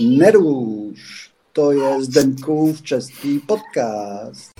Neruš, to je Zdenkův český podcast.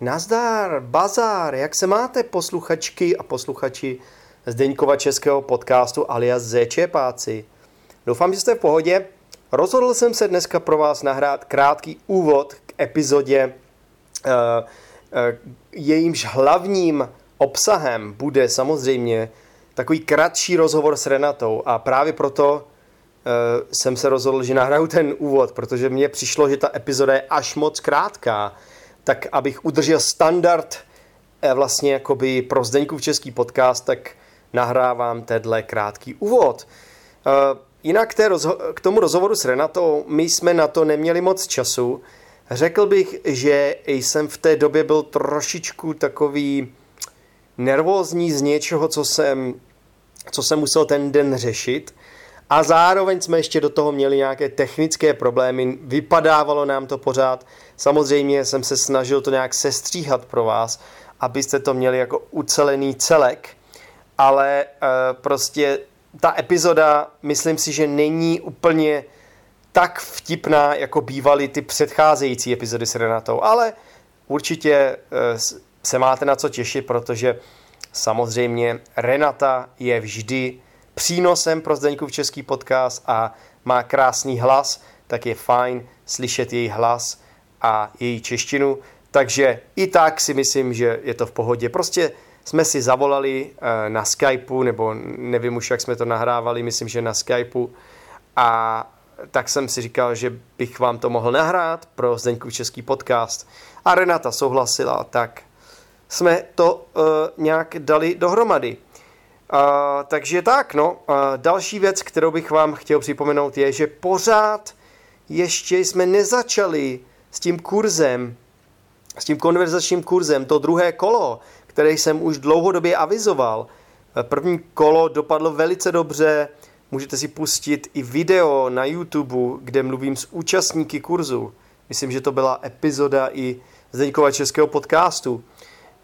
Nazdar, bazar, jak se máte posluchačky a posluchači Zdeňkova českého podcastu alias Zečepáci? Doufám, že jste v pohodě. Rozhodl jsem se dneska pro vás nahrát krátký úvod k epizodě jejímž hlavním obsahem bude samozřejmě takový kratší rozhovor s Renatou a právě proto eh, jsem se rozhodl, že nahraju ten úvod, protože mně přišlo, že ta epizoda je až moc krátká, tak abych udržel standard vlastně jakoby pro Zdeňkův český podcast, tak nahrávám tenhle krátký úvod. Jinak k tomu rozhovoru s Renatou, my jsme na to neměli moc času, Řekl bych, že jsem v té době byl trošičku takový nervózní z něčeho, co jsem, co jsem musel ten den řešit. A zároveň jsme ještě do toho měli nějaké technické problémy, vypadávalo nám to pořád. Samozřejmě jsem se snažil to nějak sestříhat pro vás, abyste to měli jako ucelený celek, ale e, prostě ta epizoda, myslím si, že není úplně tak vtipná, jako bývaly ty předcházející epizody s Renatou, ale určitě eh, se máte na co těšit, protože samozřejmě Renata je vždy přínosem pro v český podcast a má krásný hlas, tak je fajn slyšet její hlas a její češtinu. Takže i tak si myslím, že je to v pohodě. Prostě jsme si zavolali eh, na Skypeu, nebo nevím už, jak jsme to nahrávali, myslím, že na Skypeu. A tak jsem si říkal, že bych vám to mohl nahrát pro Zdeňkův český podcast. A Renata souhlasila, tak jsme to uh, nějak dali dohromady. Uh, takže tak, no. Uh, další věc, kterou bych vám chtěl připomenout, je, že pořád ještě jsme nezačali s tím kurzem, s tím konverzačním kurzem, to druhé kolo, které jsem už dlouhodobě avizoval. První kolo dopadlo velice dobře, Můžete si pustit i video na YouTube, kde mluvím s účastníky kurzu. Myslím, že to byla epizoda i Zdeňkova českého podcastu.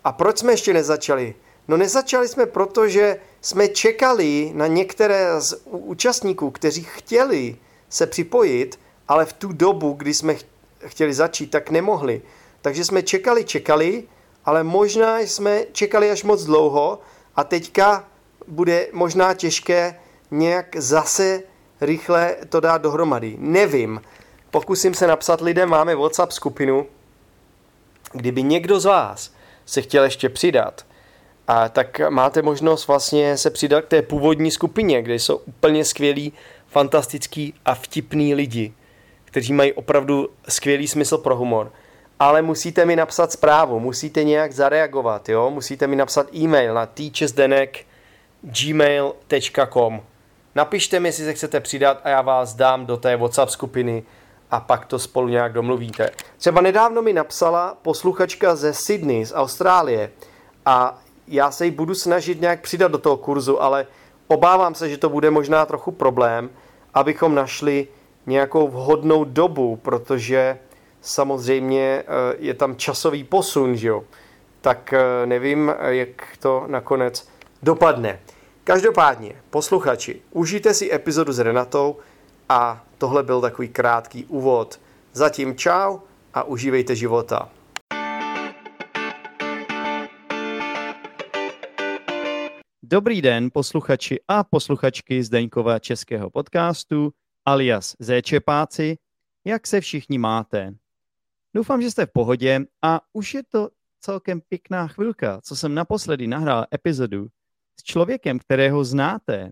A proč jsme ještě nezačali? No nezačali jsme proto, že jsme čekali na některé z účastníků, kteří chtěli se připojit, ale v tu dobu, kdy jsme chtěli začít, tak nemohli. Takže jsme čekali, čekali, ale možná jsme čekali až moc dlouho a teďka bude možná těžké nějak zase rychle to dát dohromady. Nevím. Pokusím se napsat lidem, máme WhatsApp skupinu, kdyby někdo z vás se chtěl ještě přidat, a tak máte možnost vlastně se přidat k té původní skupině, kde jsou úplně skvělí, fantastický a vtipný lidi, kteří mají opravdu skvělý smysl pro humor. Ale musíte mi napsat zprávu, musíte nějak zareagovat, jo? musíte mi napsat e-mail na teachersdenek.gmail.com Napište mi, jestli se chcete přidat a já vás dám do té WhatsApp skupiny a pak to spolu nějak domluvíte. Třeba nedávno mi napsala posluchačka ze Sydney, z Austrálie a já se jí budu snažit nějak přidat do toho kurzu, ale obávám se, že to bude možná trochu problém, abychom našli nějakou vhodnou dobu, protože samozřejmě eh, je tam časový posun, že jo? Tak eh, nevím, jak to nakonec dopadne. Každopádně, posluchači, užijte si epizodu s Renatou a tohle byl takový krátký úvod. Zatím čau a užívejte života. Dobrý den, posluchači a posluchačky Zdeňkova českého podcastu alias Zéčepáci. Jak se všichni máte? Doufám, že jste v pohodě a už je to celkem pěkná chvilka, co jsem naposledy nahrál epizodu s člověkem, kterého znáte,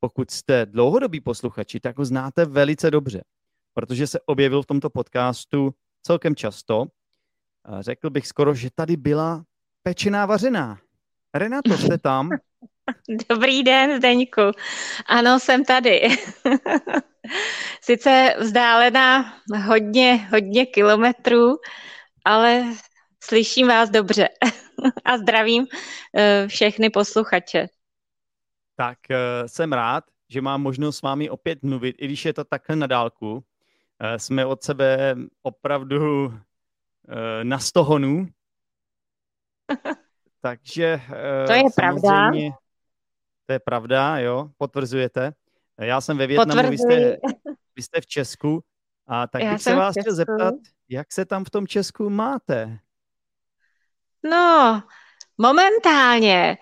pokud jste dlouhodobí posluchači, tak ho znáte velice dobře, protože se objevil v tomto podcastu celkem často. Řekl bych skoro, že tady byla pečená vařená. Renato, jste tam? Dobrý den, Zdeňku. Ano, jsem tady. Sice vzdálená hodně, hodně kilometrů, ale slyším vás dobře. a zdravím eh, všechny posluchače. Tak eh, jsem rád, že mám možnost s vámi opět mluvit, i když je to takhle na dálku. Eh, jsme od sebe opravdu na stohonu. Takže To je pravda. To je pravda, jo, potvrzujete. Já jsem ve Větnamu, vy jste, vy jste v Česku, a tak Já bych se vás chtěl zeptat, jak se tam v tom Česku máte? No, momentálně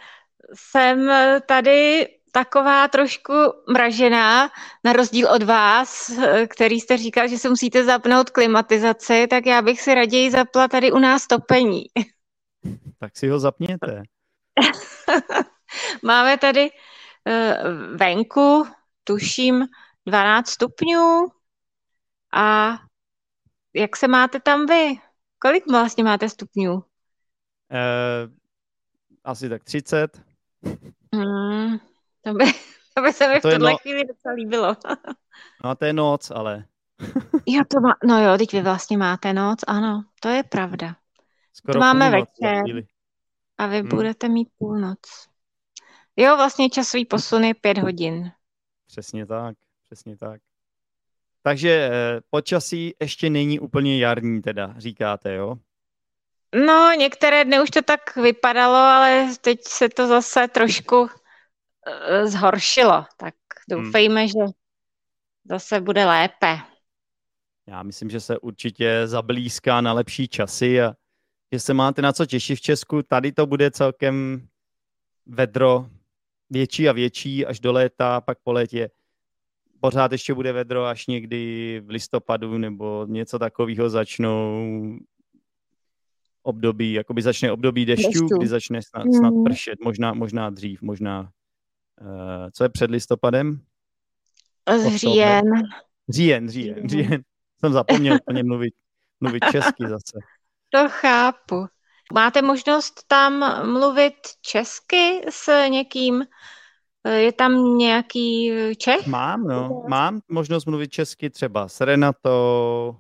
jsem tady taková trošku mražená, na rozdíl od vás, který jste říkal, že se musíte zapnout klimatizaci, tak já bych si raději zapla tady u nás topení. Tak si ho zapněte. Máme tady eh, venku, tuším, 12 stupňů. A jak se máte tam vy? Kolik vlastně máte stupňů? Eh, asi tak 30. Hmm, to, by, to by se mi v To je tuhle no- chvíli docela líbilo. No a to je noc, ale Jo, to má, no jo, teď vy vlastně máte noc, ano, to je pravda. skoro To máme večer. A vy Hmm. budete mít půlnoc. Jo, vlastně časový posun je pět hodin. Přesně tak, přesně tak. Takže eh, počasí ještě není úplně jarní, teda říkáte, jo? No, některé dny už to tak vypadalo, ale teď se to zase trošku eh, zhoršilo. Tak doufejme, že zase bude lépe. Já myslím, že se určitě zablízká na lepší časy a že se máte na co těšit v Česku. Tady to bude celkem vedro větší a větší až do léta, pak po létě pořád ještě bude vedro až někdy v listopadu nebo něco takového začnou období, jakoby začne období dešťů, Dešťů. kdy začne snad, snad Mhm. pršet, možná, možná dřív, možná, uh, co je před listopadem? Říjen. Říjen, říjen, Říjen. říjen. Jsem zapomněl úplně mluvit, mluvit česky zase. To chápu. Máte možnost tam mluvit česky s někým? Je tam nějaký Čech? Mám, no. Mám možnost mluvit česky třeba s Renatou,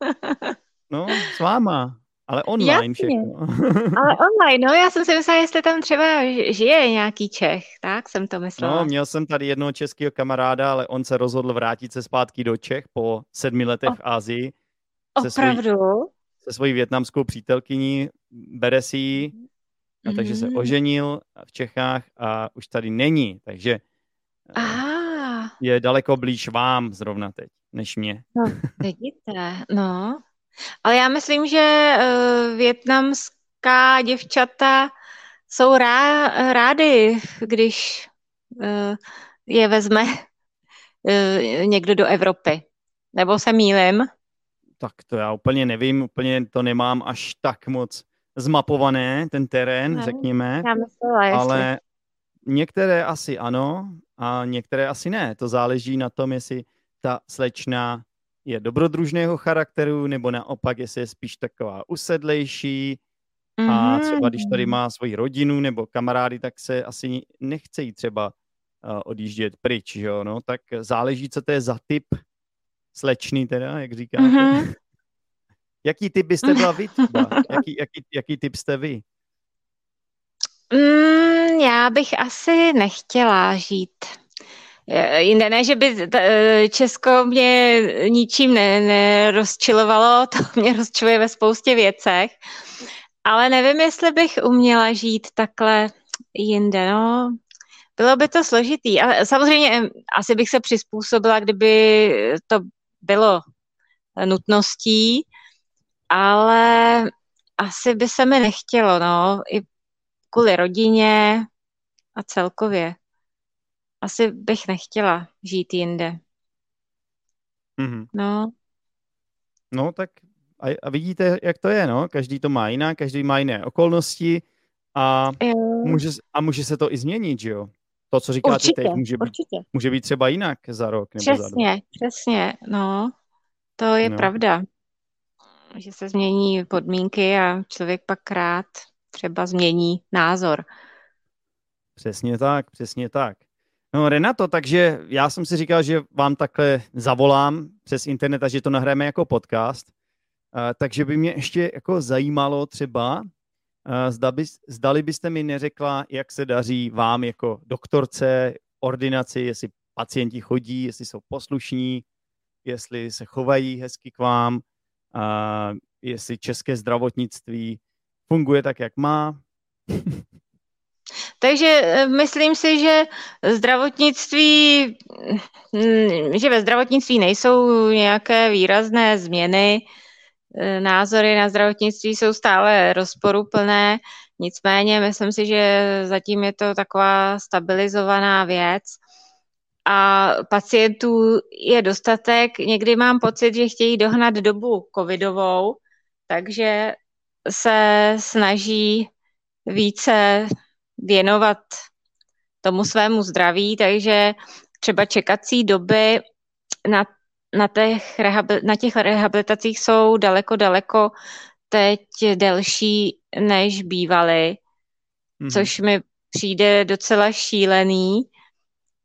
no, s váma, ale online Jasně. všechno. Ale online, no, já jsem si myslela, jestli tam třeba žije nějaký Čech, tak jsem to myslela. No, měl jsem tady jednoho českého kamaráda, ale on se rozhodl vrátit se zpátky do Čech po sedmi letech v Asii se svojí, Opravdu? se svojí větnamskou přítelkyní, bere si ji, a takže se Mhm. oženil v Čechách a už tady není, takže eh, Aha, je daleko blíž vám zrovna teď, než mě. vidíte, no. Ale já myslím, že uh, větnamská děvčata jsou rá, rády, když uh, je vezme uh, někdo do Evropy. Nebo se mýlim? Tak to já úplně nevím, úplně to nemám až tak moc zmapované, ten terén, Ne, řekněme, Já myslela, jestli. ale některé asi ano a některé asi ne. To záleží na tom, jestli ta slečna je dobrodružného charakteru, nebo naopak, jestli je spíš taková usedlejší a třeba když tady Mhm. má svoji rodinu nebo kamarády, tak se asi nechce jí třeba uh, odjíždět pryč, jo, no, tak záleží, co to je za typ slečny teda, jak říkáte. Mhm. Jaký typ byste byla vy třeba? Jaký, jaký, jaký typ jste vy? Mm, já bych asi nechtěla žít jinde. Ne, že by eh, Česko mě ničím ne- nerozčilovalo, to mě rozčiluje ve spoustě věcech, ale nevím, jestli bych uměla žít takhle jinde, no. Bylo by to složitý, ale samozřejmě em, asi bych se přizpůsobila, kdyby to bylo nutností, ale asi by se mi nechtělo, no, i kvůli rodině a celkově. Asi bych nechtěla žít jinde. Mhm. No, No tak a, a vidíte, jak to je, no? Každý to má jinak, každý má jiné okolnosti a jo, může, a může se to i změnit, že jo? To, co říkáte určitě, teď, může být, může být třeba jinak za rok nebo za dva. Přesně, přesně, no. To je No. pravda, že se změní podmínky a člověk pak rád třeba změní názor. Přesně tak, přesně tak. No Renato, takže já jsem si říkal, že vám takhle zavolám přes internet a že to nahráme jako podcast. Uh, takže by mě ještě jako zajímalo třeba, uh, zda bys, zdali byste mi neřekla, jak se daří vám jako doktorce, ordinaci, jestli pacienti chodí, jestli jsou poslušní, jestli se chovají hezky k vám, uh, jestli české zdravotnictví funguje tak, jak má. Takže eh, myslím si, že zdravotnictví, mm, že ve zdravotnictví nejsou nějaké výrazné změny. Eh, názory na zdravotnictví jsou stále rozporuplné, nicméně myslím si, že zatím je to taková stabilizovaná věc a pacientů je dostatek. Někdy mám pocit, že chtějí dohnat dobu covidovou, takže se snaží více věnovat tomu svému zdraví, takže třeba čekací doby na, na, těch, na těch rehabilitacích jsou daleko, daleko teď delší, než bývaly, mm-hmm. což mi přijde docela šílený.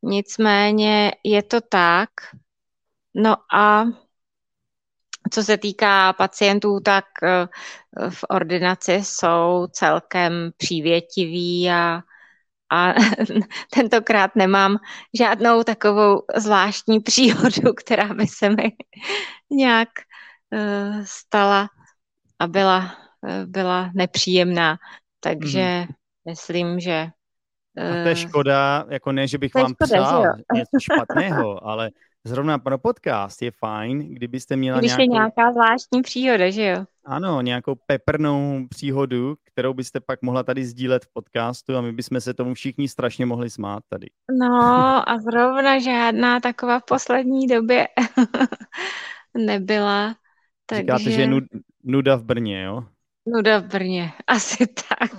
Nicméně je to tak. No a co se týká pacientů, tak eh, v ordinaci jsou celkem přívětiví a, a tentokrát nemám žádnou takovou zvláštní příhodu, která by se mi nějak uh, stala a byla, uh, byla nepříjemná. Takže mm. myslím, že a to je škoda, jako ne, že bych vám škoda, přál něco špatného, ale zrovna pro podcast je fajn, kdybyste měla Když nějakou... je nějaká zvláštní příhoda, že jo? Ano, nějakou peprnou příhodu, kterou byste pak mohla tady sdílet v podcastu a my bychom se tomu všichni strašně mohli smát tady. No a zrovna žádná taková v poslední době nebyla. Takže... Říkáte, že je nuda v Brně, jo? Nuda v Brně, asi tak.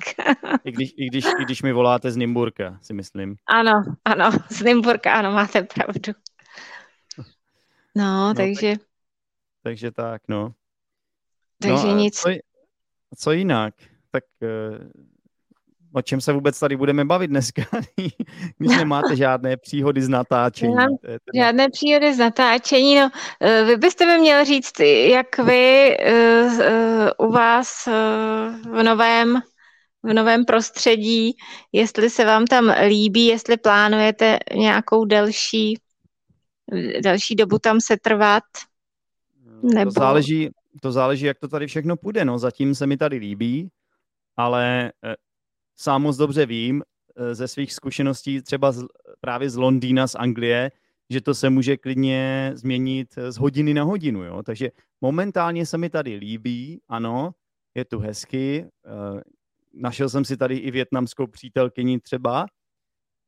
I když, i, když, I když mi voláte z Nymburka, si myslím. Ano, ano, z Nymburka, ano, máte pravdu. No, no takže... Tak, takže tak, no. Takže no, nic. Co, co jinak? Tak uh, o čem se vůbec tady budeme bavit dneska, když nemáte žádné příhody z natáčení. Nemám teda... žádné příhody z natáčení, no eh, vy byste mi měl říct, jak vy uh, uh, u vás uh, v novém v novém prostředí, jestli se vám tam líbí, jestli plánujete nějakou delší další dobu tam se trvat? Nebo... To, záleží, to záleží, jak to tady všechno půjde. No, zatím se mi tady líbí, ale eh, sám moc dobře vím eh, ze svých zkušeností třeba z, právě z Londýna, z Anglie, že to se může klidně změnit eh, z hodiny na hodinu. Jo? Takže momentálně se mi tady líbí, ano, je tu hezky. Našel jsem si tady i větnamskou přítelkyni třeba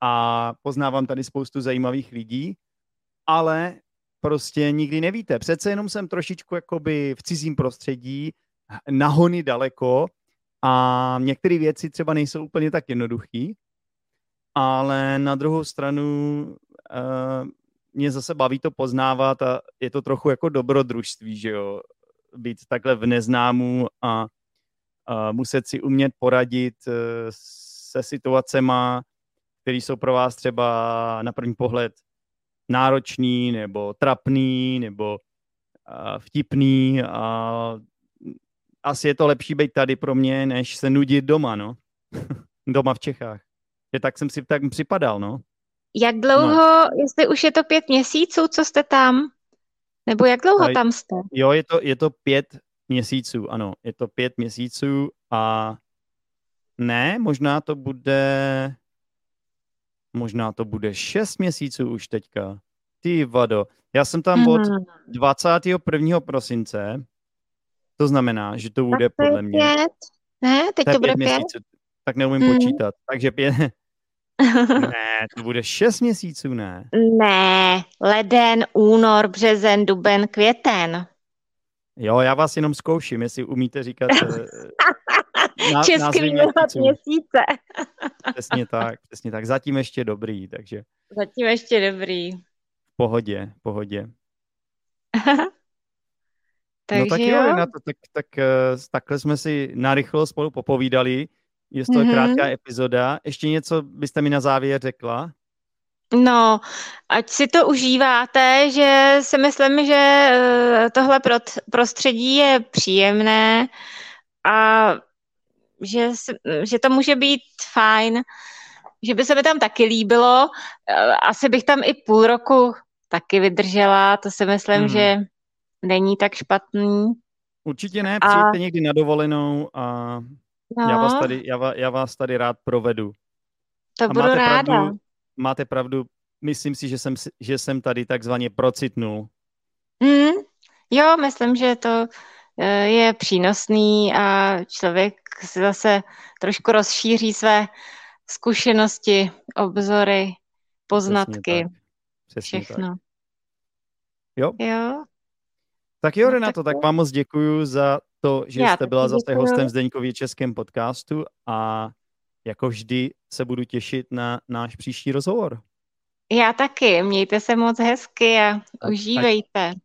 a poznávám tady spoustu zajímavých lidí, ale prostě nikdy nevíte. Přece jenom jsem trošičku jakoby v cizím prostředí, nahony daleko a některé věci třeba nejsou úplně tak jednoduché, ale na druhou stranu uh, mě zase baví to poznávat a je to trochu jako dobrodružství, že jo, být takhle v neznámu a, a muset si umět poradit uh, se situacema, které jsou pro vás třeba na první pohled náročný, nebo trapný, nebo uh, vtipný a asi je to lepší být tady pro mě, než se nudit doma, no. doma v Čechách. Že tak jsem si tak připadal, no. Jak dlouho, no. jestli už je to pět měsíců, co jste tam? Nebo jak dlouho a, tam jste? Jo, je to, je to pět měsíců, ano. Je to pět měsíců a ne, možná to bude možná to bude 6 měsíců už teďka. Ty vado. Já jsem tam mm. od 21. Mhm. prosince, to znamená, že to bude podle mě... Pět. Ne, teď to, to bude pět? Měsíců. Tak neumím mm. počítat. Takže pět... ne, to bude 6 měsíců, ne? Ne, leden, únor, březen, duben, květen. Jo, já vás jenom zkouším, jestli umíte říkat eh, Na, Český měsíce. přesně tak, přesně tak. Zatím ještě dobrý, takže. Zatím ještě dobrý. V pohodě, v pohodě. takže no tak jo, jo. Na to, tak, tak, uh, takhle jsme si narychlo spolu popovídali. Je to mm-hmm. krátká epizoda. Ještě něco byste mi na závěr řekla? No, ať si to užíváte, že si myslím, že eh, tohle prostředí je příjemné a že, že to může být fajn, že by se mi tam taky líbilo. Eh, asi bych tam i půl roku taky vydržela, to si myslím, mm. že není tak špatný. Určitě ne, A- přijďte někdy na dovolenou a No, já, vás tady, já, já vás tady rád provedu. to a budu máte ráda. pravdu, máte pravdu, myslím si, že jsem, že jsem tady takzvaně procitnul. Hmm, jo, myslím, že to je přínosný a člověk si zase trošku rozšíří své zkušenosti, obzory, poznatky, tak. Přesně tak. všechno. Jo. Jo, Tak jo, No, Renato, tak tak vám moc děkuju za to, že Já jste byla zase děkuju. hostem v Zdeňkově českém podcastu a jako vždy se budu těšit na náš příští rozhovor. já taky. Mějte se moc hezky a ať- užívejte. Ať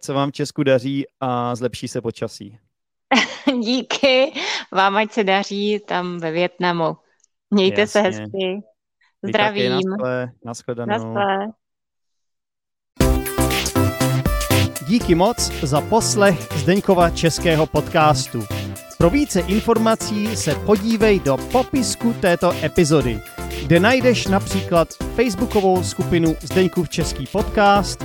se vám v Česku daří a zlepší se počasí. Díky. Vám ať se daří tam ve Větnamu. Mějte se Jasně. hezky. Vy taky, Zdravím. naschle, nashledanou. Naschle. Díky moc za poslech Zdeňkova českého podcastu. Pro více informací se podívej do popisku této epizody, kde najdeš například facebookovou skupinu Zdeňkův český podcast,